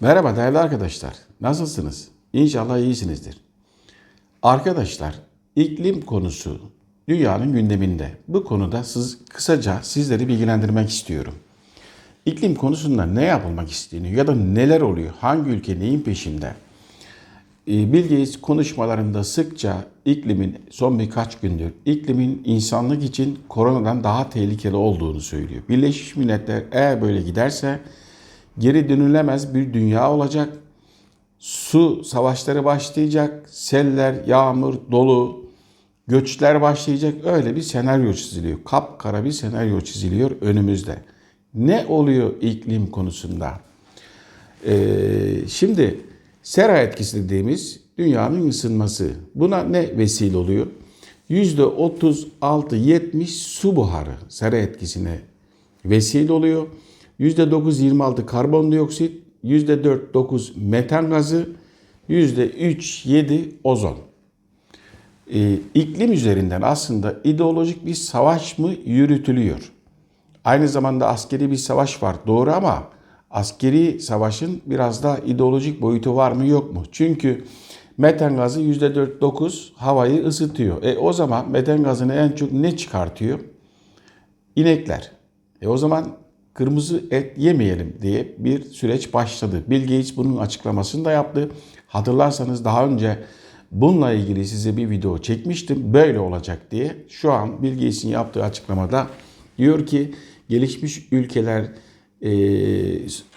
Merhaba değerli arkadaşlar. Nasılsınız? İnşallah iyisinizdir. Arkadaşlar, iklim konusu dünyanın gündeminde. Bu konuda siz, kısaca sizleri bilgilendirmek istiyorum. İklim konusunda ne yapılmak isteniyor ya da neler oluyor? Hangi ülke neyin peşinde? Ee, Bill konuşmalarında sıkça iklimin son birkaç gündür iklimin insanlık için koronadan daha tehlikeli olduğunu söylüyor. Birleşmiş Milletler eğer böyle giderse geri dönülemez bir dünya olacak. Su savaşları başlayacak, seller, yağmur, dolu, göçler başlayacak. Öyle bir senaryo çiziliyor. Kapkara bir senaryo çiziliyor önümüzde. Ne oluyor iklim konusunda? Ee, şimdi sera etkisi dediğimiz dünyanın ısınması. Buna ne vesile oluyor? %36-70 su buharı sera etkisine vesile oluyor. %9-26 karbondioksit, %4-9 metan gazı, %3-7 ozon. Ee, iklim üzerinden aslında ideolojik bir savaş mı yürütülüyor? Aynı zamanda askeri bir savaş var doğru ama askeri savaşın biraz da ideolojik boyutu var mı yok mu? Çünkü metan gazı %4-9 havayı ısıtıyor. E o zaman metan gazını en çok ne çıkartıyor? İnekler. E o zaman kırmızı et yemeyelim diye bir süreç başladı. Bill Gates bunun açıklamasını da yaptı. Hatırlarsanız daha önce bununla ilgili size bir video çekmiştim. Böyle olacak diye. Şu an Bill Gates'in yaptığı açıklamada diyor ki gelişmiş ülkeler e,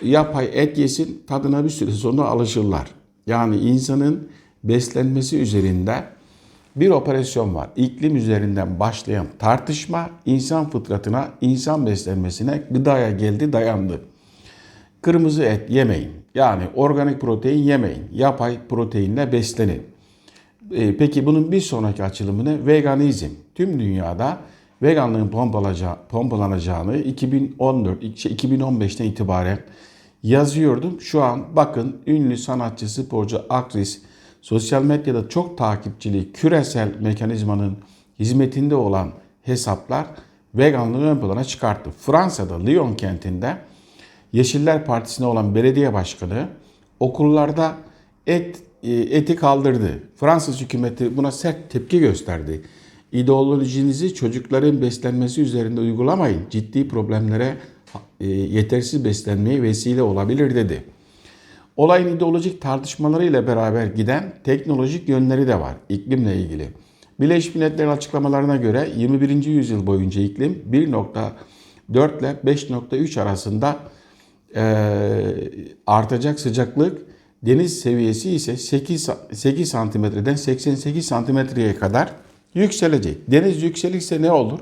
yapay et yesin tadına bir süre sonra alışırlar. Yani insanın beslenmesi üzerinde bir operasyon var. İklim üzerinden başlayan tartışma insan fıtratına, insan beslenmesine, gıdaya geldi, dayandı. Kırmızı et yemeyin. Yani organik protein yemeyin. Yapay proteinle beslenin. E, peki bunun bir sonraki açılımı ne? Veganizm. Tüm dünyada veganlığın pompalaca- pompalanacağını 2014, 2015'ten itibaren yazıyordum. Şu an bakın ünlü sanatçı, sporcu, aktris, sosyal medyada çok takipçili küresel mekanizmanın hizmetinde olan hesaplar veganlığı ön plana çıkarttı. Fransa'da Lyon kentinde Yeşiller Partisi'ne olan belediye başkanı okullarda et e, eti kaldırdı. Fransız hükümeti buna sert tepki gösterdi. İdeolojinizi çocukların beslenmesi üzerinde uygulamayın. Ciddi problemlere e, yetersiz beslenmeye vesile olabilir dedi. Olayın ideolojik tartışmalarıyla beraber giden teknolojik yönleri de var iklimle ilgili. Birleşmiş Milletler'in açıklamalarına göre 21. yüzyıl boyunca iklim 1.4 ile 5.3 arasında artacak sıcaklık deniz seviyesi ise 8, 8 santimetreden 88 santimetreye kadar yükselecek. Deniz yükselirse ne olur?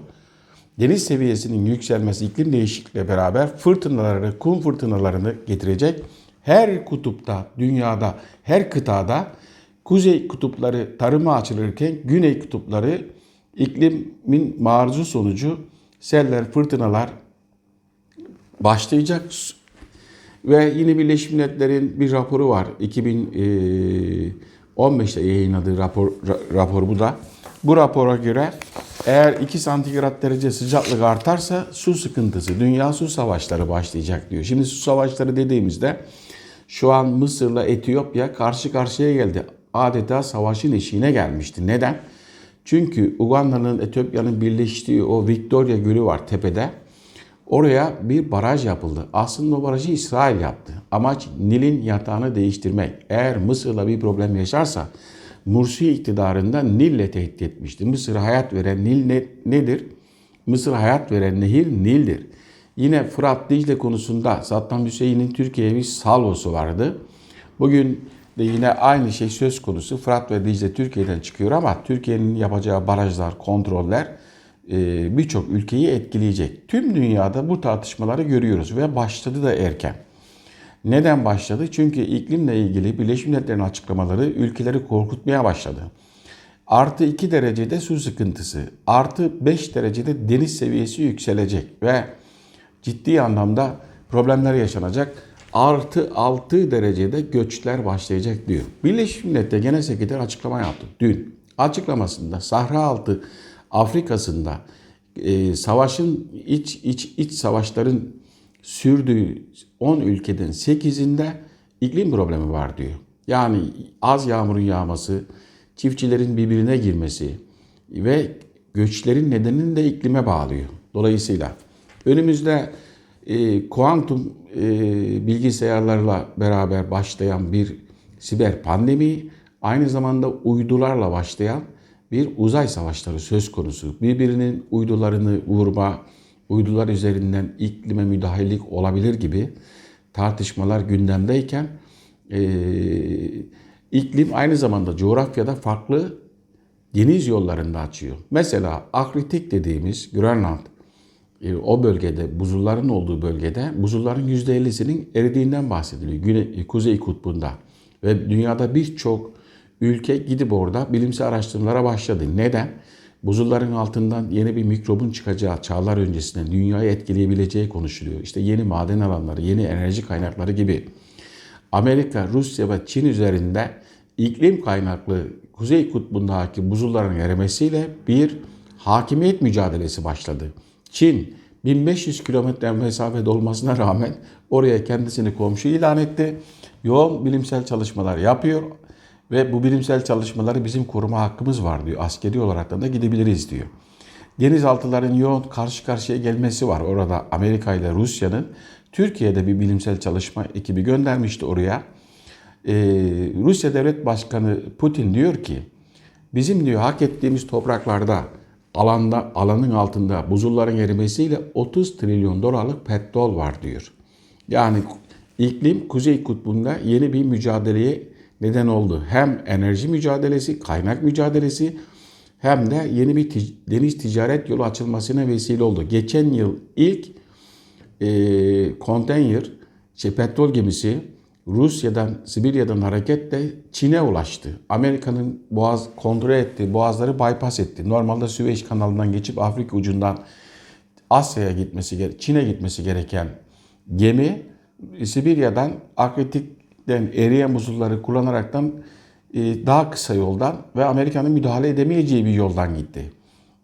Deniz seviyesinin yükselmesi iklim değişikliğiyle beraber fırtınaları, kum fırtınalarını getirecek. Her kutupta, dünyada, her kıtada kuzey kutupları tarıma açılırken güney kutupları iklimin maruzu sonucu seller, fırtınalar başlayacak. Ve yine Birleşmiş Milletler'in bir raporu var. 2015'te yayınladığı rapor, rapor bu da. Bu rapora göre eğer 2 santigrat derece sıcaklık artarsa su sıkıntısı, dünya su savaşları başlayacak diyor. Şimdi su savaşları dediğimizde şu an Mısır'la Etiyopya karşı karşıya geldi. Adeta savaşın eşiğine gelmişti. Neden? Çünkü Uganda'nın, Etiyopya'nın birleştiği o Victoria Gölü var tepede. Oraya bir baraj yapıldı. Aslında o barajı İsrail yaptı. Amaç Nil'in yatağını değiştirmek. Eğer Mısır'la bir problem yaşarsa Mursi iktidarında Nil'le tehdit etmişti. Mısır'a hayat veren Nil ne, nedir? Mısır'a hayat veren nehir Nil'dir. Yine Fırat Dicle konusunda Saddam Hüseyin'in Türkiye'ye bir salvosu vardı. Bugün de yine aynı şey söz konusu. Fırat ve Dicle Türkiye'den çıkıyor ama Türkiye'nin yapacağı barajlar, kontroller e, birçok ülkeyi etkileyecek. Tüm dünyada bu tartışmaları görüyoruz ve başladı da erken. Neden başladı? Çünkü iklimle ilgili Birleşmiş Milletler'in açıklamaları ülkeleri korkutmaya başladı. Artı 2 derecede su sıkıntısı, artı 5 derecede deniz seviyesi yükselecek ve ciddi anlamda problemler yaşanacak. Artı 6 derecede göçler başlayacak diyor. Birleşmiş Milletler Genel Sekreteri açıklama yaptı dün. Açıklamasında Sahra altı Afrika'sında e, savaşın iç iç iç savaşların sürdüğü 10 ülkeden 8'inde iklim problemi var diyor. Yani az yağmurun yağması, çiftçilerin birbirine girmesi ve göçlerin nedenini de iklime bağlıyor. Dolayısıyla önümüzde e, kuantum e, bilgisayarlarla beraber başlayan bir siber pandemi, aynı zamanda uydularla başlayan bir uzay savaşları söz konusu. Birbirinin uydularını vurma, uydular üzerinden iklime müdahalelik olabilir gibi tartışmalar gündemdeyken e, iklim aynı zamanda coğrafyada farklı deniz yollarında açıyor. Mesela Arktik dediğimiz Grönland e, o bölgede buzulların olduğu bölgede buzulların %50'sinin eridiğinden bahsediliyor. Güney, Kuzey Kutbu'nda. Ve dünyada birçok ülke gidip orada bilimsel araştırmalara başladı. Neden? Buzulların altından yeni bir mikrobun çıkacağı çağlar öncesinde dünyayı etkileyebileceği konuşuluyor. İşte yeni maden alanları, yeni enerji kaynakları gibi. Amerika, Rusya ve Çin üzerinde iklim kaynaklı Kuzey Kutbu'ndaki buzulların erimesiyle bir hakimiyet mücadelesi başladı. Çin 1500 kilometre mesafede olmasına rağmen oraya kendisini komşu ilan etti. Yoğun bilimsel çalışmalar yapıyor ve bu bilimsel çalışmaları bizim koruma hakkımız var diyor. Askeri olarak da gidebiliriz diyor. Denizaltıların yoğun karşı karşıya gelmesi var orada Amerika ile Rusya'nın. Türkiye'de bir bilimsel çalışma ekibi göndermişti oraya. Ee, Rusya Devlet Başkanı Putin diyor ki bizim diyor hak ettiğimiz topraklarda alanda alanın altında buzulların erimesiyle 30 trilyon dolarlık petrol var diyor. Yani iklim Kuzey Kutbu'nda yeni bir mücadeleye neden oldu. Hem enerji mücadelesi, kaynak mücadelesi hem de yeni bir tic- deniz ticaret yolu açılmasına vesile oldu. Geçen yıl ilk e, konteyner, şey, petrol gemisi Rusya'dan, Sibirya'dan hareketle Çin'e ulaştı. Amerika'nın boğaz kontrol etti, boğazları bypass etti. Normalde Süveyş kanalından geçip Afrika ucundan Asya'ya gitmesi, Çin'e gitmesi gereken gemi Sibirya'dan Arktik'ten eriyen buzulları kullanaraktan e, daha kısa yoldan ve Amerika'nın müdahale edemeyeceği bir yoldan gitti.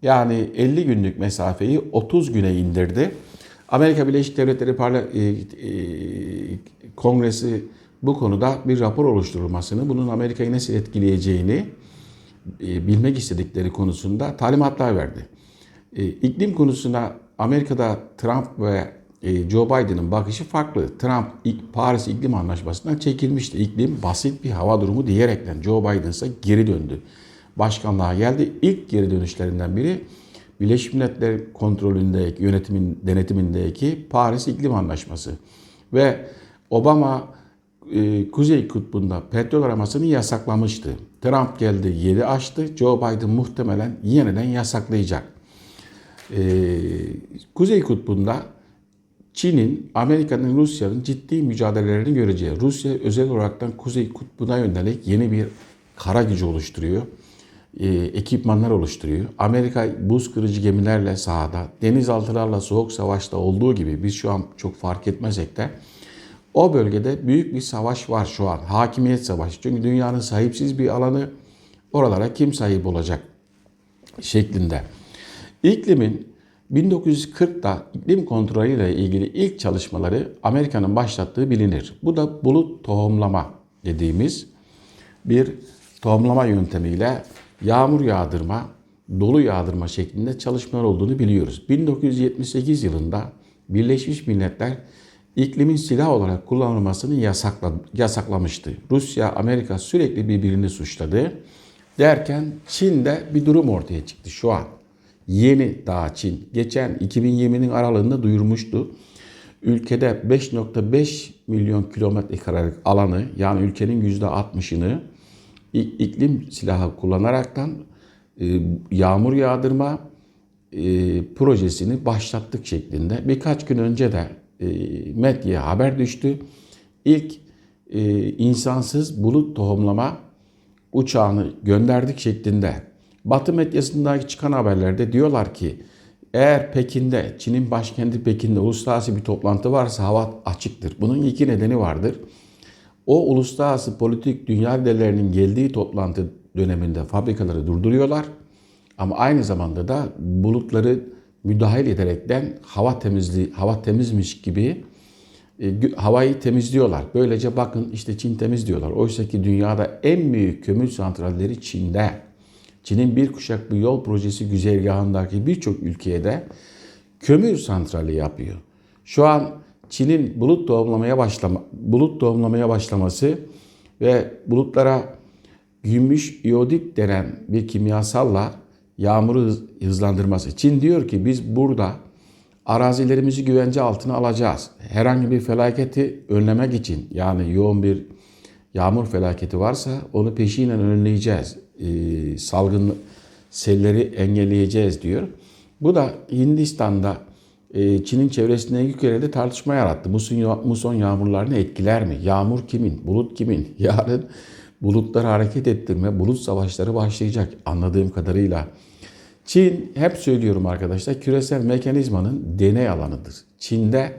Yani 50 günlük mesafeyi 30 güne indirdi. Amerika Birleşik Devletleri Parla- e, e, Kongresi bu konuda bir rapor oluşturulmasını, bunun Amerika'yı nasıl etkileyeceğini e, bilmek istedikleri konusunda talimatlar verdi. E, iklim konusuna Amerika'da Trump ve e, Joe Biden'ın bakışı farklı. Trump Paris İklim Anlaşması'ndan çekilmişti. İklim basit bir hava durumu diyerekten Joe Biden ise geri döndü. Başkanlığa geldi. İlk geri dönüşlerinden biri Birleşmiş Milletler kontrolündeki, yönetimin denetimindeki Paris İklim Anlaşması. Ve Obama e, Kuzey Kutbu'nda petrol aramasını yasaklamıştı. Trump geldi 7 açtı. Joe Biden muhtemelen yeniden yasaklayacak. E, Kuzey Kutbu'nda Çin'in, Amerika'nın, Rusya'nın ciddi mücadelelerini göreceği. Rusya özel olaraktan Kuzey Kutbu'na yönelik yeni bir kara gücü oluşturuyor. E, ekipmanlar oluşturuyor. Amerika buz kırıcı gemilerle sahada, denizaltılarla soğuk savaşta olduğu gibi biz şu an çok fark etmesek de o bölgede büyük bir savaş var şu an. Hakimiyet savaşı. Çünkü dünyanın sahipsiz bir alanı oralara kim sahip olacak şeklinde. İklimin 1940'da iklim kontrolüyle ilgili ilk çalışmaları Amerika'nın başlattığı bilinir. Bu da bulut tohumlama dediğimiz bir tohumlama yöntemiyle yağmur yağdırma, dolu yağdırma şeklinde çalışmalar olduğunu biliyoruz. 1978 yılında Birleşmiş Milletler iklimin silah olarak kullanılmasını yasakla, yasaklamıştı. Rusya, Amerika sürekli birbirini suçladı. Derken Çin'de bir durum ortaya çıktı şu an. Yeni daha Çin. Geçen 2020'nin aralığında duyurmuştu. Ülkede 5.5 milyon kilometre karelik alanı yani ülkenin %60'ını iklim silahı kullanaraktan e, yağmur yağdırma e, projesini başlattık şeklinde. Birkaç gün önce de medyaya haber düştü. İlk insansız bulut tohumlama uçağını gönderdik şeklinde. Batı medyasındaki çıkan haberlerde diyorlar ki eğer Pekin'de, Çin'in başkenti Pekin'de uluslararası bir toplantı varsa hava açıktır. Bunun iki nedeni vardır. O uluslararası politik dünya liderlerinin geldiği toplantı döneminde fabrikaları durduruyorlar. Ama aynı zamanda da bulutları müdahale ederekten hava temizliği, hava temizmiş gibi e, havayı temizliyorlar. Böylece bakın işte Çin temizliyorlar. Oysa ki dünyada en büyük kömür santralleri Çin'de. Çin'in bir kuşak bir yol projesi güzergahındaki birçok ülkeye de kömür santrali yapıyor. Şu an Çin'in bulut doğumlamaya başlama bulut doğumlamaya başlaması ve bulutlara gümüş iyodik denen bir kimyasalla yağmuru hız- hızlandırması. Çin diyor ki biz burada arazilerimizi güvence altına alacağız. Herhangi bir felaketi önlemek için yani yoğun bir yağmur felaketi varsa onu peşinen önleyeceğiz. Ee, salgın selleri engelleyeceğiz diyor. Bu da Hindistan'da e, Çin'in çevresindeki ülkelerde tartışma yarattı. Muson, muson yağmurlarını etkiler mi? Yağmur kimin? Bulut kimin? Yarın bulutları hareket ettirme, bulut savaşları başlayacak anladığım kadarıyla. Çin hep söylüyorum arkadaşlar küresel mekanizmanın deney alanıdır. Çin'de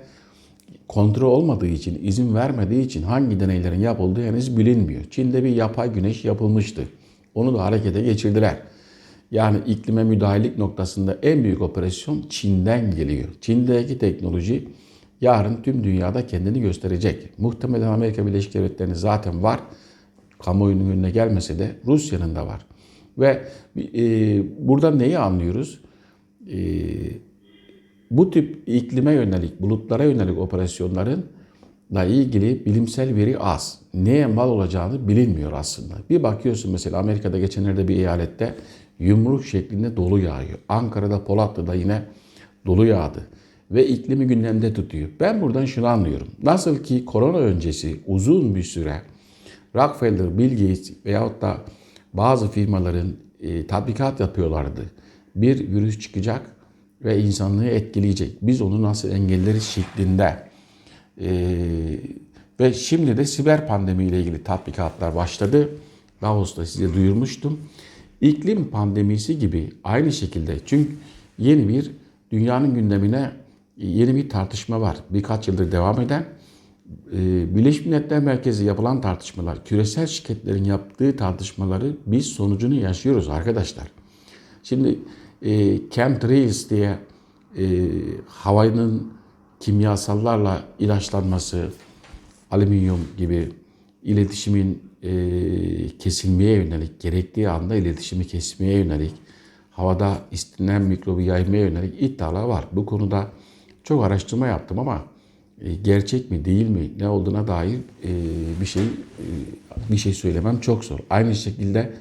kontrol olmadığı için, izin vermediği için hangi deneylerin yapıldığı henüz bilinmiyor. Çin'de bir yapay güneş yapılmıştı. Onu da harekete geçirdiler. Yani iklime müdahalelik noktasında en büyük operasyon Çin'den geliyor. Çin'deki teknoloji yarın tüm dünyada kendini gösterecek. Muhtemelen Amerika Birleşik Devletleri'nin zaten var. Kamuoyunun önüne gelmese de Rusya'nın da var. Ve e, buradan neyi anlıyoruz? E, bu tip iklime yönelik, bulutlara yönelik operasyonların da ilgili bilimsel veri az. Neye mal olacağını bilinmiyor aslında. Bir bakıyorsun mesela Amerika'da geçenlerde bir eyalette yumruk şeklinde dolu yağıyor. Ankara'da Polatlı'da yine dolu yağdı. Ve iklimi gündemde tutuyor. Ben buradan şunu anlıyorum. Nasıl ki korona öncesi uzun bir süre Rockefeller, Bill Gates veyahut da bazı firmaların e, tatbikat yapıyorlardı. Bir virüs çıkacak ve insanlığı etkileyecek. Biz onu nasıl engelleriz şeklinde. E, ve şimdi de siber pandemi ile ilgili tatbikatlar başladı. Davos'ta size duyurmuştum. İklim pandemisi gibi aynı şekilde çünkü yeni bir dünyanın gündemine yeni bir tartışma var. Birkaç yıldır devam eden Birleşmiş Milletler Merkezi yapılan tartışmalar, küresel şirketlerin yaptığı tartışmaları biz sonucunu yaşıyoruz arkadaşlar. Şimdi e, chemtrails diye e, havanın kimyasallarla ilaçlanması, alüminyum gibi iletişimin e, kesilmeye yönelik, gerektiği anda iletişimi kesmeye yönelik, havada istenilen mikrobu yaymaya yönelik iddialar var. Bu konuda çok araştırma yaptım ama e, gerçek mi değil mi ne olduğuna dair e, bir şey e, bir şey söylemem çok zor. Aynı şekilde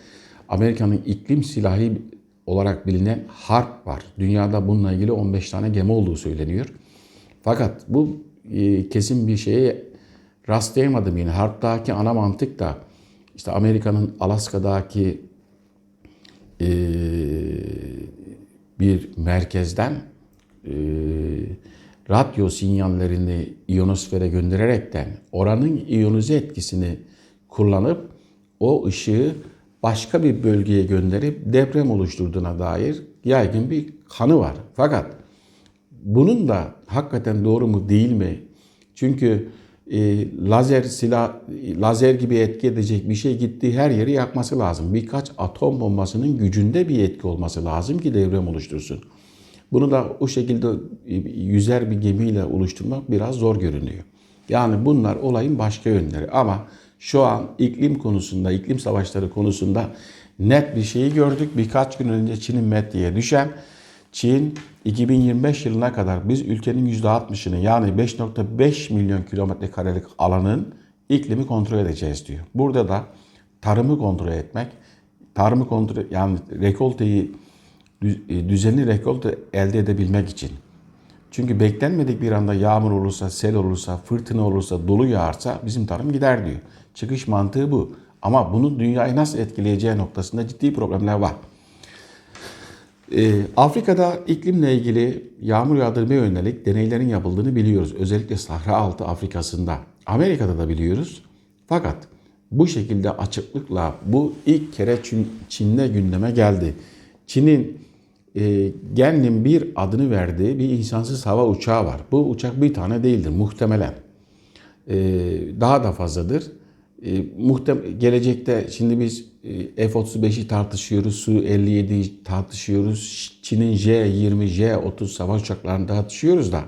Amerika'nın iklim silahı olarak bilinen HARP var. Dünyada bununla ilgili 15 tane gemi olduğu söyleniyor. Fakat bu e, kesin bir şeye rastlayamadım yine. HARP'taki ana mantık da işte Amerika'nın Alaska'daki e, bir merkezden e, radyo sinyallerini ionosfere göndererekten oranın iyonize etkisini kullanıp o ışığı başka bir bölgeye gönderip deprem oluşturduğuna dair yaygın bir kanı var. Fakat bunun da hakikaten doğru mu değil mi? Çünkü e, lazer silah, lazer gibi etki edecek bir şey gittiği her yeri yakması lazım. Birkaç atom bombasının gücünde bir etki olması lazım ki deprem oluştursun. Bunu da o şekilde yüzer bir gemiyle oluşturmak biraz zor görünüyor. Yani bunlar olayın başka yönleri ama şu an iklim konusunda, iklim savaşları konusunda net bir şeyi gördük. Birkaç gün önce Çin'in medyaya düşen Çin 2025 yılına kadar biz ülkenin %60'ını yani 5.5 milyon kilometre karelik alanın iklimi kontrol edeceğiz diyor. Burada da tarımı kontrol etmek, tarımı kontrol yani rekolteyi düzenli rekolte elde edebilmek için. Çünkü beklenmedik bir anda yağmur olursa, sel olursa, fırtına olursa, dolu yağarsa bizim tarım gider diyor. Çıkış mantığı bu. Ama bunun dünyayı nasıl etkileyeceği noktasında ciddi problemler var. Ee, Afrika'da iklimle ilgili yağmur yağdırmaya yönelik deneylerin yapıldığını biliyoruz. Özellikle Sahra Altı Afrika'sında. Amerika'da da biliyoruz. Fakat bu şekilde açıklıkla bu ilk kere Çin'de gündeme geldi. Çin'in e, Gen'in bir adını verdiği bir insansız hava uçağı var. Bu uçak bir tane değildir muhtemelen. E, daha da fazladır. E, muhtem gelecekte şimdi biz e, F-35'i tartışıyoruz, Su-57'yi tartışıyoruz, Çin'in J-20, J-30 savaş uçaklarını tartışıyoruz da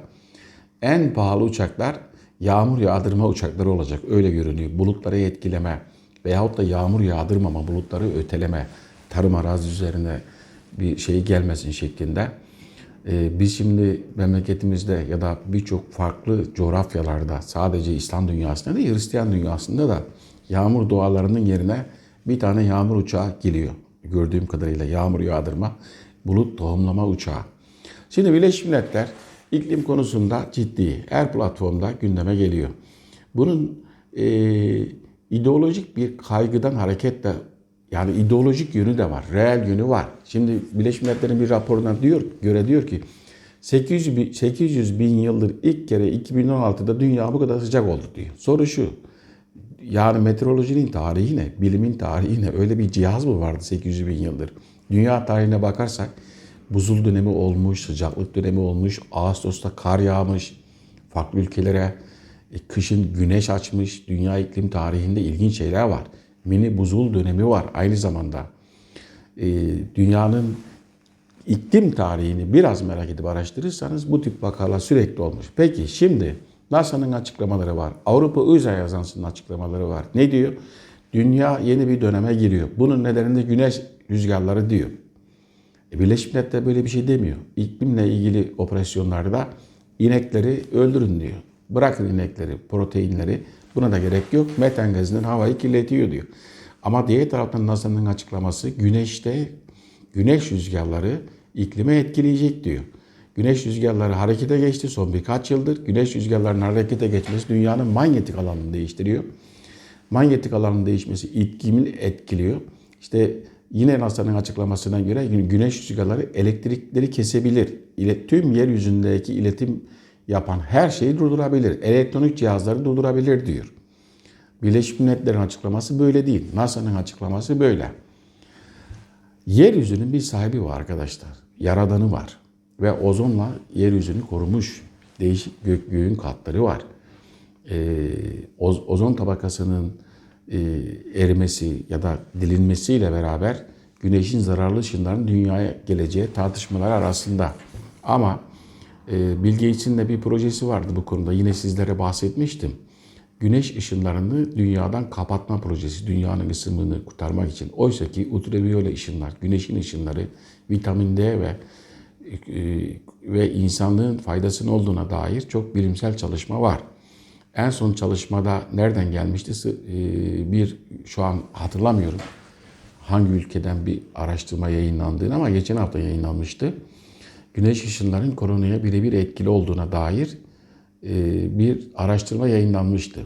en pahalı uçaklar yağmur yağdırma uçakları olacak. Öyle görünüyor. Bulutları etkileme veyahut da yağmur yağdırmama, bulutları öteleme, tarım arazi üzerine bir şey gelmesin şeklinde. Ee, biz şimdi memleketimizde ya da birçok farklı coğrafyalarda sadece İslam dünyasında değil Hristiyan dünyasında da yağmur dualarının yerine bir tane yağmur uçağı geliyor. Gördüğüm kadarıyla yağmur yağdırma, bulut tohumlama uçağı. Şimdi Birleşmiş Milletler iklim konusunda ciddi. Her platformda gündeme geliyor. Bunun e, ideolojik bir kaygıdan hareketle yani ideolojik yönü de var, reel yönü var. Şimdi Birleşmiş Milletler'in bir raporuna diyor, göre diyor ki 800 bin, 800 bin yıldır ilk kere 2016'da dünya bu kadar sıcak oldu diyor. Soru şu, yani meteorolojinin tarihi ne, bilimin tarihi ne? Öyle bir cihaz mı vardı 800 bin yıldır? Dünya tarihine bakarsak buzul dönemi olmuş, sıcaklık dönemi olmuş, Ağustos'ta kar yağmış, farklı ülkelere e, kışın güneş açmış, dünya iklim tarihinde ilginç şeyler var. Mini buzul dönemi var aynı zamanda. E, dünyanın iklim tarihini biraz merak edip araştırırsanız bu tip vakalar sürekli olmuş. Peki şimdi NASA'nın açıklamaları var. Avrupa Uzay Ajansı'nın açıklamaları var. Ne diyor? Dünya yeni bir döneme giriyor. Bunun nedeni de güneş rüzgarları diyor. E, Birleşmiş Milletler böyle bir şey demiyor. İklimle ilgili operasyonlarda inekleri öldürün diyor. Bırakın inekleri, proteinleri. Buna da gerek yok. Metan gazının havayı kirletiyor diyor. Ama diğer taraftan NASA'nın açıklaması güneşte güneş rüzgarları iklime etkileyecek diyor. Güneş rüzgarları harekete geçti son birkaç yıldır. Güneş rüzgarlarının harekete geçmesi dünyanın manyetik alanını değiştiriyor. Manyetik alanın değişmesi iklimi etkiliyor. İşte yine NASA'nın açıklamasına göre güneş rüzgarları elektrikleri kesebilir. İle- Tüm yeryüzündeki iletim yapan her şeyi durdurabilir. Elektronik cihazları durdurabilir diyor. Birleşmiş Milletler'in açıklaması böyle değil. NASA'nın açıklaması böyle. Yeryüzünün bir sahibi var arkadaşlar. Yaradanı var. Ve ozonla yeryüzünü korumuş. Değişik gök göğün katları var. Ee, oz- ozon tabakasının e, erimesi ya da dilinmesiyle beraber güneşin zararlı ışınların dünyaya geleceği tartışmalar arasında. Ama e, Bill Gates'in de bir projesi vardı bu konuda. Yine sizlere bahsetmiştim. Güneş ışınlarını dünyadan kapatma projesi, dünyanın ısınımını kurtarmak için. Oysa ki ultraviyole ışınlar, güneşin ışınları, vitamin D ve e, ve insanlığın faydasının olduğuna dair çok bilimsel çalışma var. En son çalışmada nereden gelmişti? E, Bir şu an hatırlamıyorum hangi ülkeden bir araştırma yayınlandığını ama geçen hafta yayınlanmıştı. Güneş ışınlarının koronaya birebir etkili olduğuna dair e, bir araştırma yayınlanmıştı.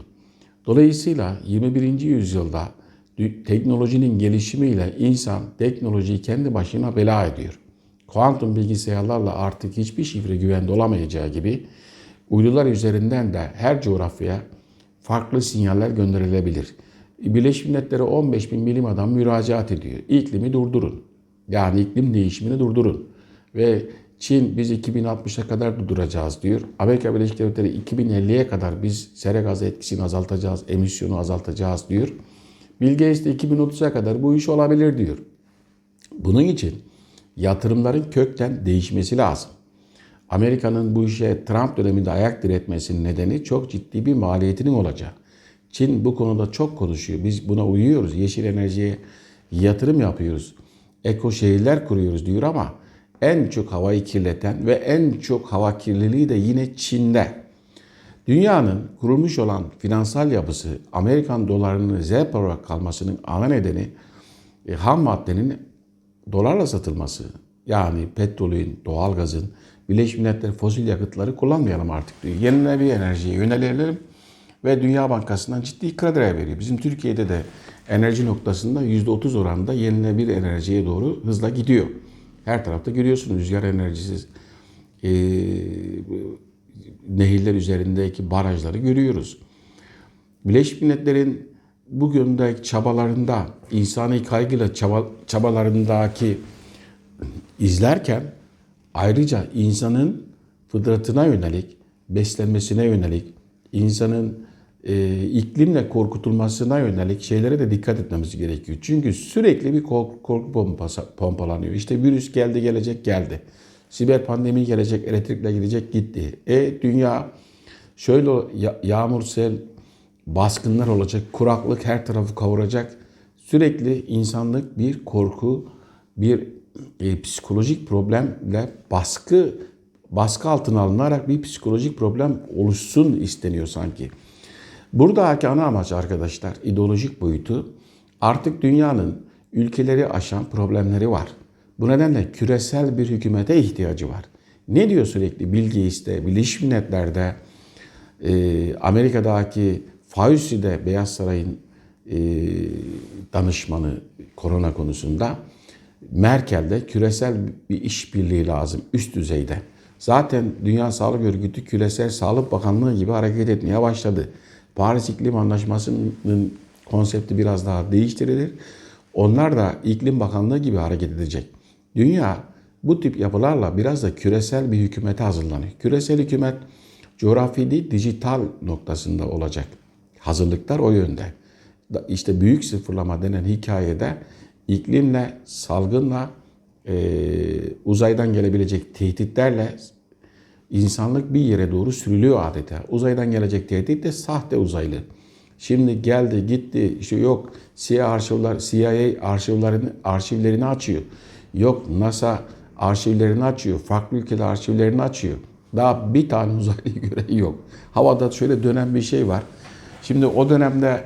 Dolayısıyla 21. yüzyılda teknolojinin gelişimiyle insan teknolojiyi kendi başına bela ediyor. Kuantum bilgisayarlarla artık hiçbir şifre güvende olamayacağı gibi uydular üzerinden de her coğrafyaya farklı sinyaller gönderilebilir. Birleşmiş Milletler'e 15 bin bilim adam müracaat ediyor. İklimi durdurun. Yani iklim değişimini durdurun. Ve Çin biz 2060'a kadar durduracağız diyor. Amerika Birleşik Devletleri 2050'ye kadar biz sera gazı etkisini azaltacağız, emisyonu azaltacağız diyor. Bill Gates de 2030'a kadar bu iş olabilir diyor. Bunun için yatırımların kökten değişmesi lazım. Amerika'nın bu işe Trump döneminde ayak diretmesinin nedeni çok ciddi bir maliyetinin olacağı. Çin bu konuda çok konuşuyor. Biz buna uyuyoruz. Yeşil enerjiye yatırım yapıyoruz. Eko şehirler kuruyoruz diyor ama en çok havayı kirleten ve en çok hava kirliliği de yine Çin'de. Dünyanın kurulmuş olan finansal yapısı Amerikan dolarının rezerv olarak kalmasının ana nedeni e, ham maddenin dolarla satılması. Yani petrolün, doğalgazın, Birleşmiş Milletler fosil yakıtları kullanmayalım artık diyor. Yenilenebilir enerjiye yönelelim ve Dünya Bankası'ndan ciddi krediler veriyor. Bizim Türkiye'de de enerji noktasında %30 oranında yenilenebilir enerjiye doğru hızla gidiyor. Her tarafta görüyorsunuz rüzgar enerjisi, e, nehirler üzerindeki barajları görüyoruz. Birleşmiş Milletler'in bugündeki çabalarında, insani kaygıyla çaba, çabalarındaki izlerken ayrıca insanın fıtratına yönelik, beslenmesine yönelik, insanın e, iklimle korkutulmasına yönelik şeylere de dikkat etmemiz gerekiyor. Çünkü sürekli bir korku, korku pompası, pompalanıyor. İşte virüs geldi gelecek geldi. Siber pandemi gelecek, elektrikle gidecek gitti. E dünya Şöyle ya- yağmur, sel, baskınlar olacak, kuraklık her tarafı kavuracak. Sürekli insanlık bir korku, bir e, psikolojik problemle baskı baskı altına alınarak bir psikolojik problem oluşsun isteniyor sanki. Buradaki ana amaç arkadaşlar ideolojik boyutu artık dünyanın ülkeleri aşan problemleri var. Bu nedenle küresel bir hükümete ihtiyacı var. Ne diyor sürekli Bill Gates'te, Birleşmiş Milletler'de, e, Amerika'daki Fauci'de Beyaz Saray'ın e, danışmanı korona konusunda Merkel'de küresel bir işbirliği lazım üst düzeyde. Zaten Dünya Sağlık Örgütü Küresel Sağlık Bakanlığı gibi hareket etmeye başladı. Paris İklim Anlaşması'nın konsepti biraz daha değiştirilir. Onlar da İklim Bakanlığı gibi hareket edecek. Dünya bu tip yapılarla biraz da küresel bir hükümete hazırlanıyor. Küresel hükümet coğrafi değil dijital noktasında olacak. Hazırlıklar o yönde. İşte büyük sıfırlama denen hikayede iklimle, salgınla, e, uzaydan gelebilecek tehditlerle insanlık bir yere doğru sürülüyor adeta. Uzaydan gelecek tehdit de sahte uzaylı. Şimdi geldi gitti işte yok CIA arşivler CIA arşivlerini arşivlerini açıyor. Yok NASA arşivlerini açıyor. Farklı ülkeler arşivlerini açıyor. Daha bir tane uzaylıyı gören yok. Havada şöyle dönen bir şey var. Şimdi o dönemde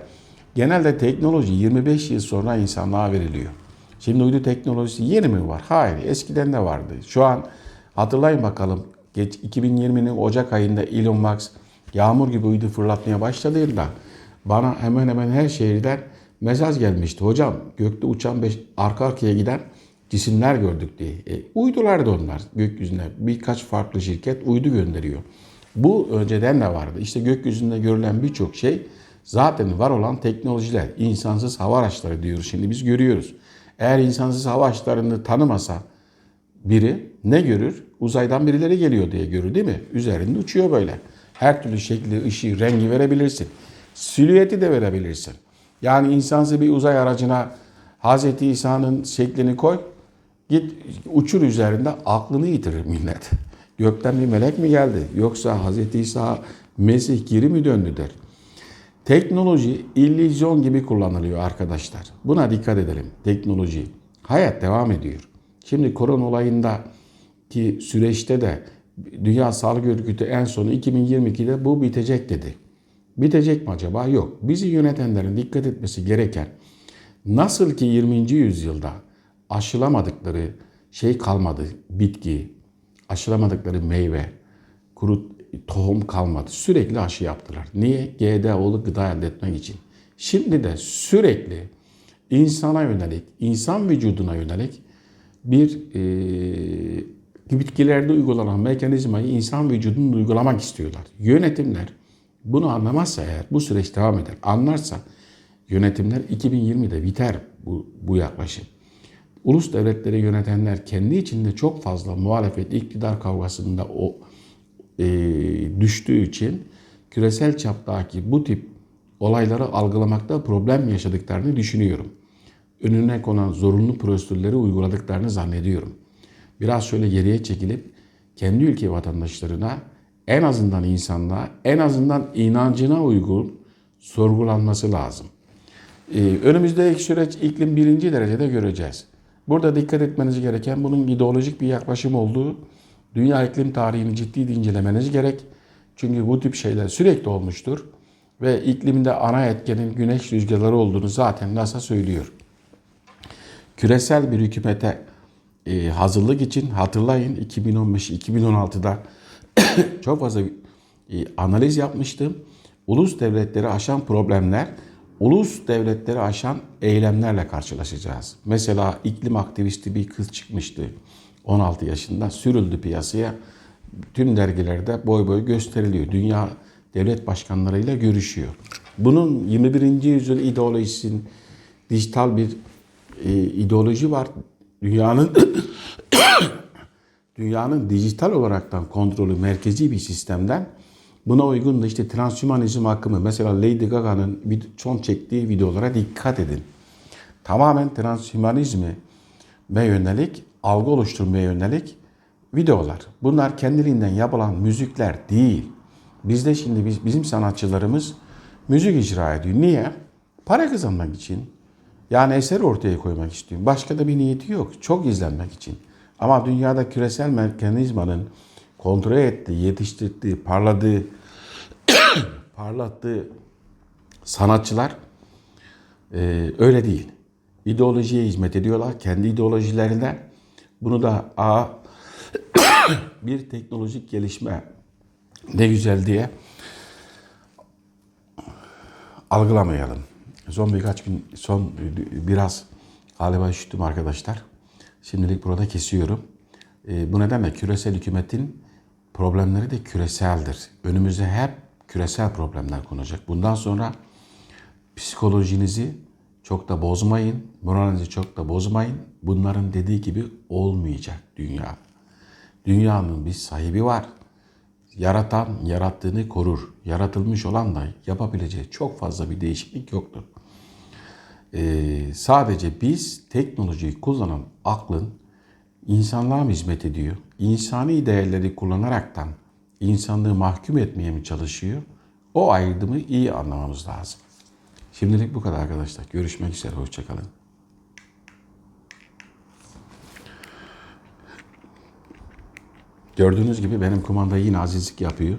genelde teknoloji 25 yıl sonra insanlığa veriliyor. Şimdi uydu teknolojisi yeni mi var? Hayır. Eskiden de vardı. Şu an hatırlayın bakalım. Geç 2020'nin Ocak ayında Elon Musk yağmur gibi uydu fırlatmaya başladığında bana hemen hemen her şehirden mesaj gelmişti. Hocam gökte uçan beş, arka arkaya giden cisimler gördük diye. E, uydular da onlar gökyüzüne. Birkaç farklı şirket uydu gönderiyor. Bu önceden de vardı. İşte gökyüzünde görülen birçok şey zaten var olan teknolojiler. İnsansız hava araçları diyoruz şimdi biz görüyoruz. Eğer insansız hava araçlarını tanımasa biri ne görür? Uzaydan birileri geliyor diye görür değil mi? Üzerinde uçuyor böyle. Her türlü şekli, ışığı, rengi verebilirsin. Silüeti de verebilirsin. Yani insansız bir uzay aracına Hz. İsa'nın şeklini koy. Git uçur üzerinde aklını yitirir millet. Gökten bir melek mi geldi? Yoksa Hz. İsa Mesih geri mi döndü der. Teknoloji illüzyon gibi kullanılıyor arkadaşlar. Buna dikkat edelim. Teknoloji. Hayat devam ediyor. Şimdi korona olayında ki süreçte de Dünya Sağlık Örgütü en sonu 2022'de bu bitecek dedi. Bitecek mi acaba? Yok. Bizi yönetenlerin dikkat etmesi gereken nasıl ki 20. yüzyılda aşılamadıkları şey kalmadı, bitki, aşılamadıkları meyve, kuru tohum kalmadı. Sürekli aşı yaptılar. Niye? GDO'lu gıda elde etmek için. Şimdi de sürekli insana yönelik, insan vücuduna yönelik bir e, bitkilerde uygulanan mekanizmayı insan vücudunda uygulamak istiyorlar. Yönetimler bunu anlamazsa eğer bu süreç devam eder, anlarsa yönetimler 2020'de biter bu, bu yaklaşım. Ulus devletleri yönetenler kendi içinde çok fazla muhalefet, iktidar kavgasında o e, düştüğü için küresel çaptaki bu tip olayları algılamakta problem yaşadıklarını düşünüyorum. Önüne konan zorunlu prosedürleri uyguladıklarını zannediyorum. Biraz şöyle geriye çekilip kendi ülke vatandaşlarına en azından insanlığa, en azından inancına uygun sorgulanması lazım. Ee, önümüzdeki süreç iklim birinci derecede göreceğiz. Burada dikkat etmeniz gereken bunun ideolojik bir yaklaşım olduğu, dünya iklim tarihini ciddi incelemeniz gerek. Çünkü bu tip şeyler sürekli olmuştur ve iklimde ana etkenin güneş rüzgarları olduğunu zaten NASA söylüyor. Küresel bir hükümete e, hazırlık için hatırlayın 2015-2016'da çok fazla e, analiz yapmıştım. Ulus devletleri aşan problemler, ulus devletleri aşan eylemlerle karşılaşacağız. Mesela iklim aktivisti bir kız çıkmıştı. 16 yaşında sürüldü piyasaya. Tüm dergilerde boy boy gösteriliyor. Dünya devlet başkanlarıyla görüşüyor. Bunun 21. yüzyıl ideolojisinin dijital bir e, ideoloji var. Dünyanın dünyanın dijital olaraktan kontrolü merkezi bir sistemden buna uygun da işte transhümanizm akımı mesela Lady Gaga'nın son çektiği videolara dikkat edin. Tamamen transhümanizme yönelik, algı oluşturmaya yönelik videolar. Bunlar kendiliğinden yapılan müzikler değil. Bizde şimdi biz, bizim sanatçılarımız müzik icra ediyor. Niye? Para kazanmak için. Yani eser ortaya koymak istiyor. Başka da bir niyeti yok. Çok izlenmek için. Ama dünyada küresel mekanizmanın kontrol ettiği, yetiştirdiği, parladığı, parlattığı sanatçılar e, öyle değil. İdeolojiye hizmet ediyorlar. Kendi ideolojilerine. Bunu da a bir teknolojik gelişme ne güzel diye algılamayalım. Son birkaç gün, son biraz galiba üşüttüm arkadaşlar. Şimdilik burada kesiyorum. E, bu nedenle küresel hükümetin problemleri de küreseldir. Önümüzde hep küresel problemler konacak. Bundan sonra psikolojinizi çok da bozmayın, moralinizi çok da bozmayın. Bunların dediği gibi olmayacak dünya. Dünyanın bir sahibi var. Yaratan yarattığını korur. Yaratılmış olan da yapabileceği çok fazla bir değişiklik yoktur. Ee, sadece biz teknolojiyi kullanan aklın insanlığa mı hizmet ediyor? İnsani değerleri kullanaraktan insanlığı mahkum etmeye mi çalışıyor? O ayrımı iyi anlamamız lazım. Şimdilik bu kadar arkadaşlar. Görüşmek üzere. Hoşçakalın. Gördüğünüz gibi benim kumanda yine azizlik yapıyor.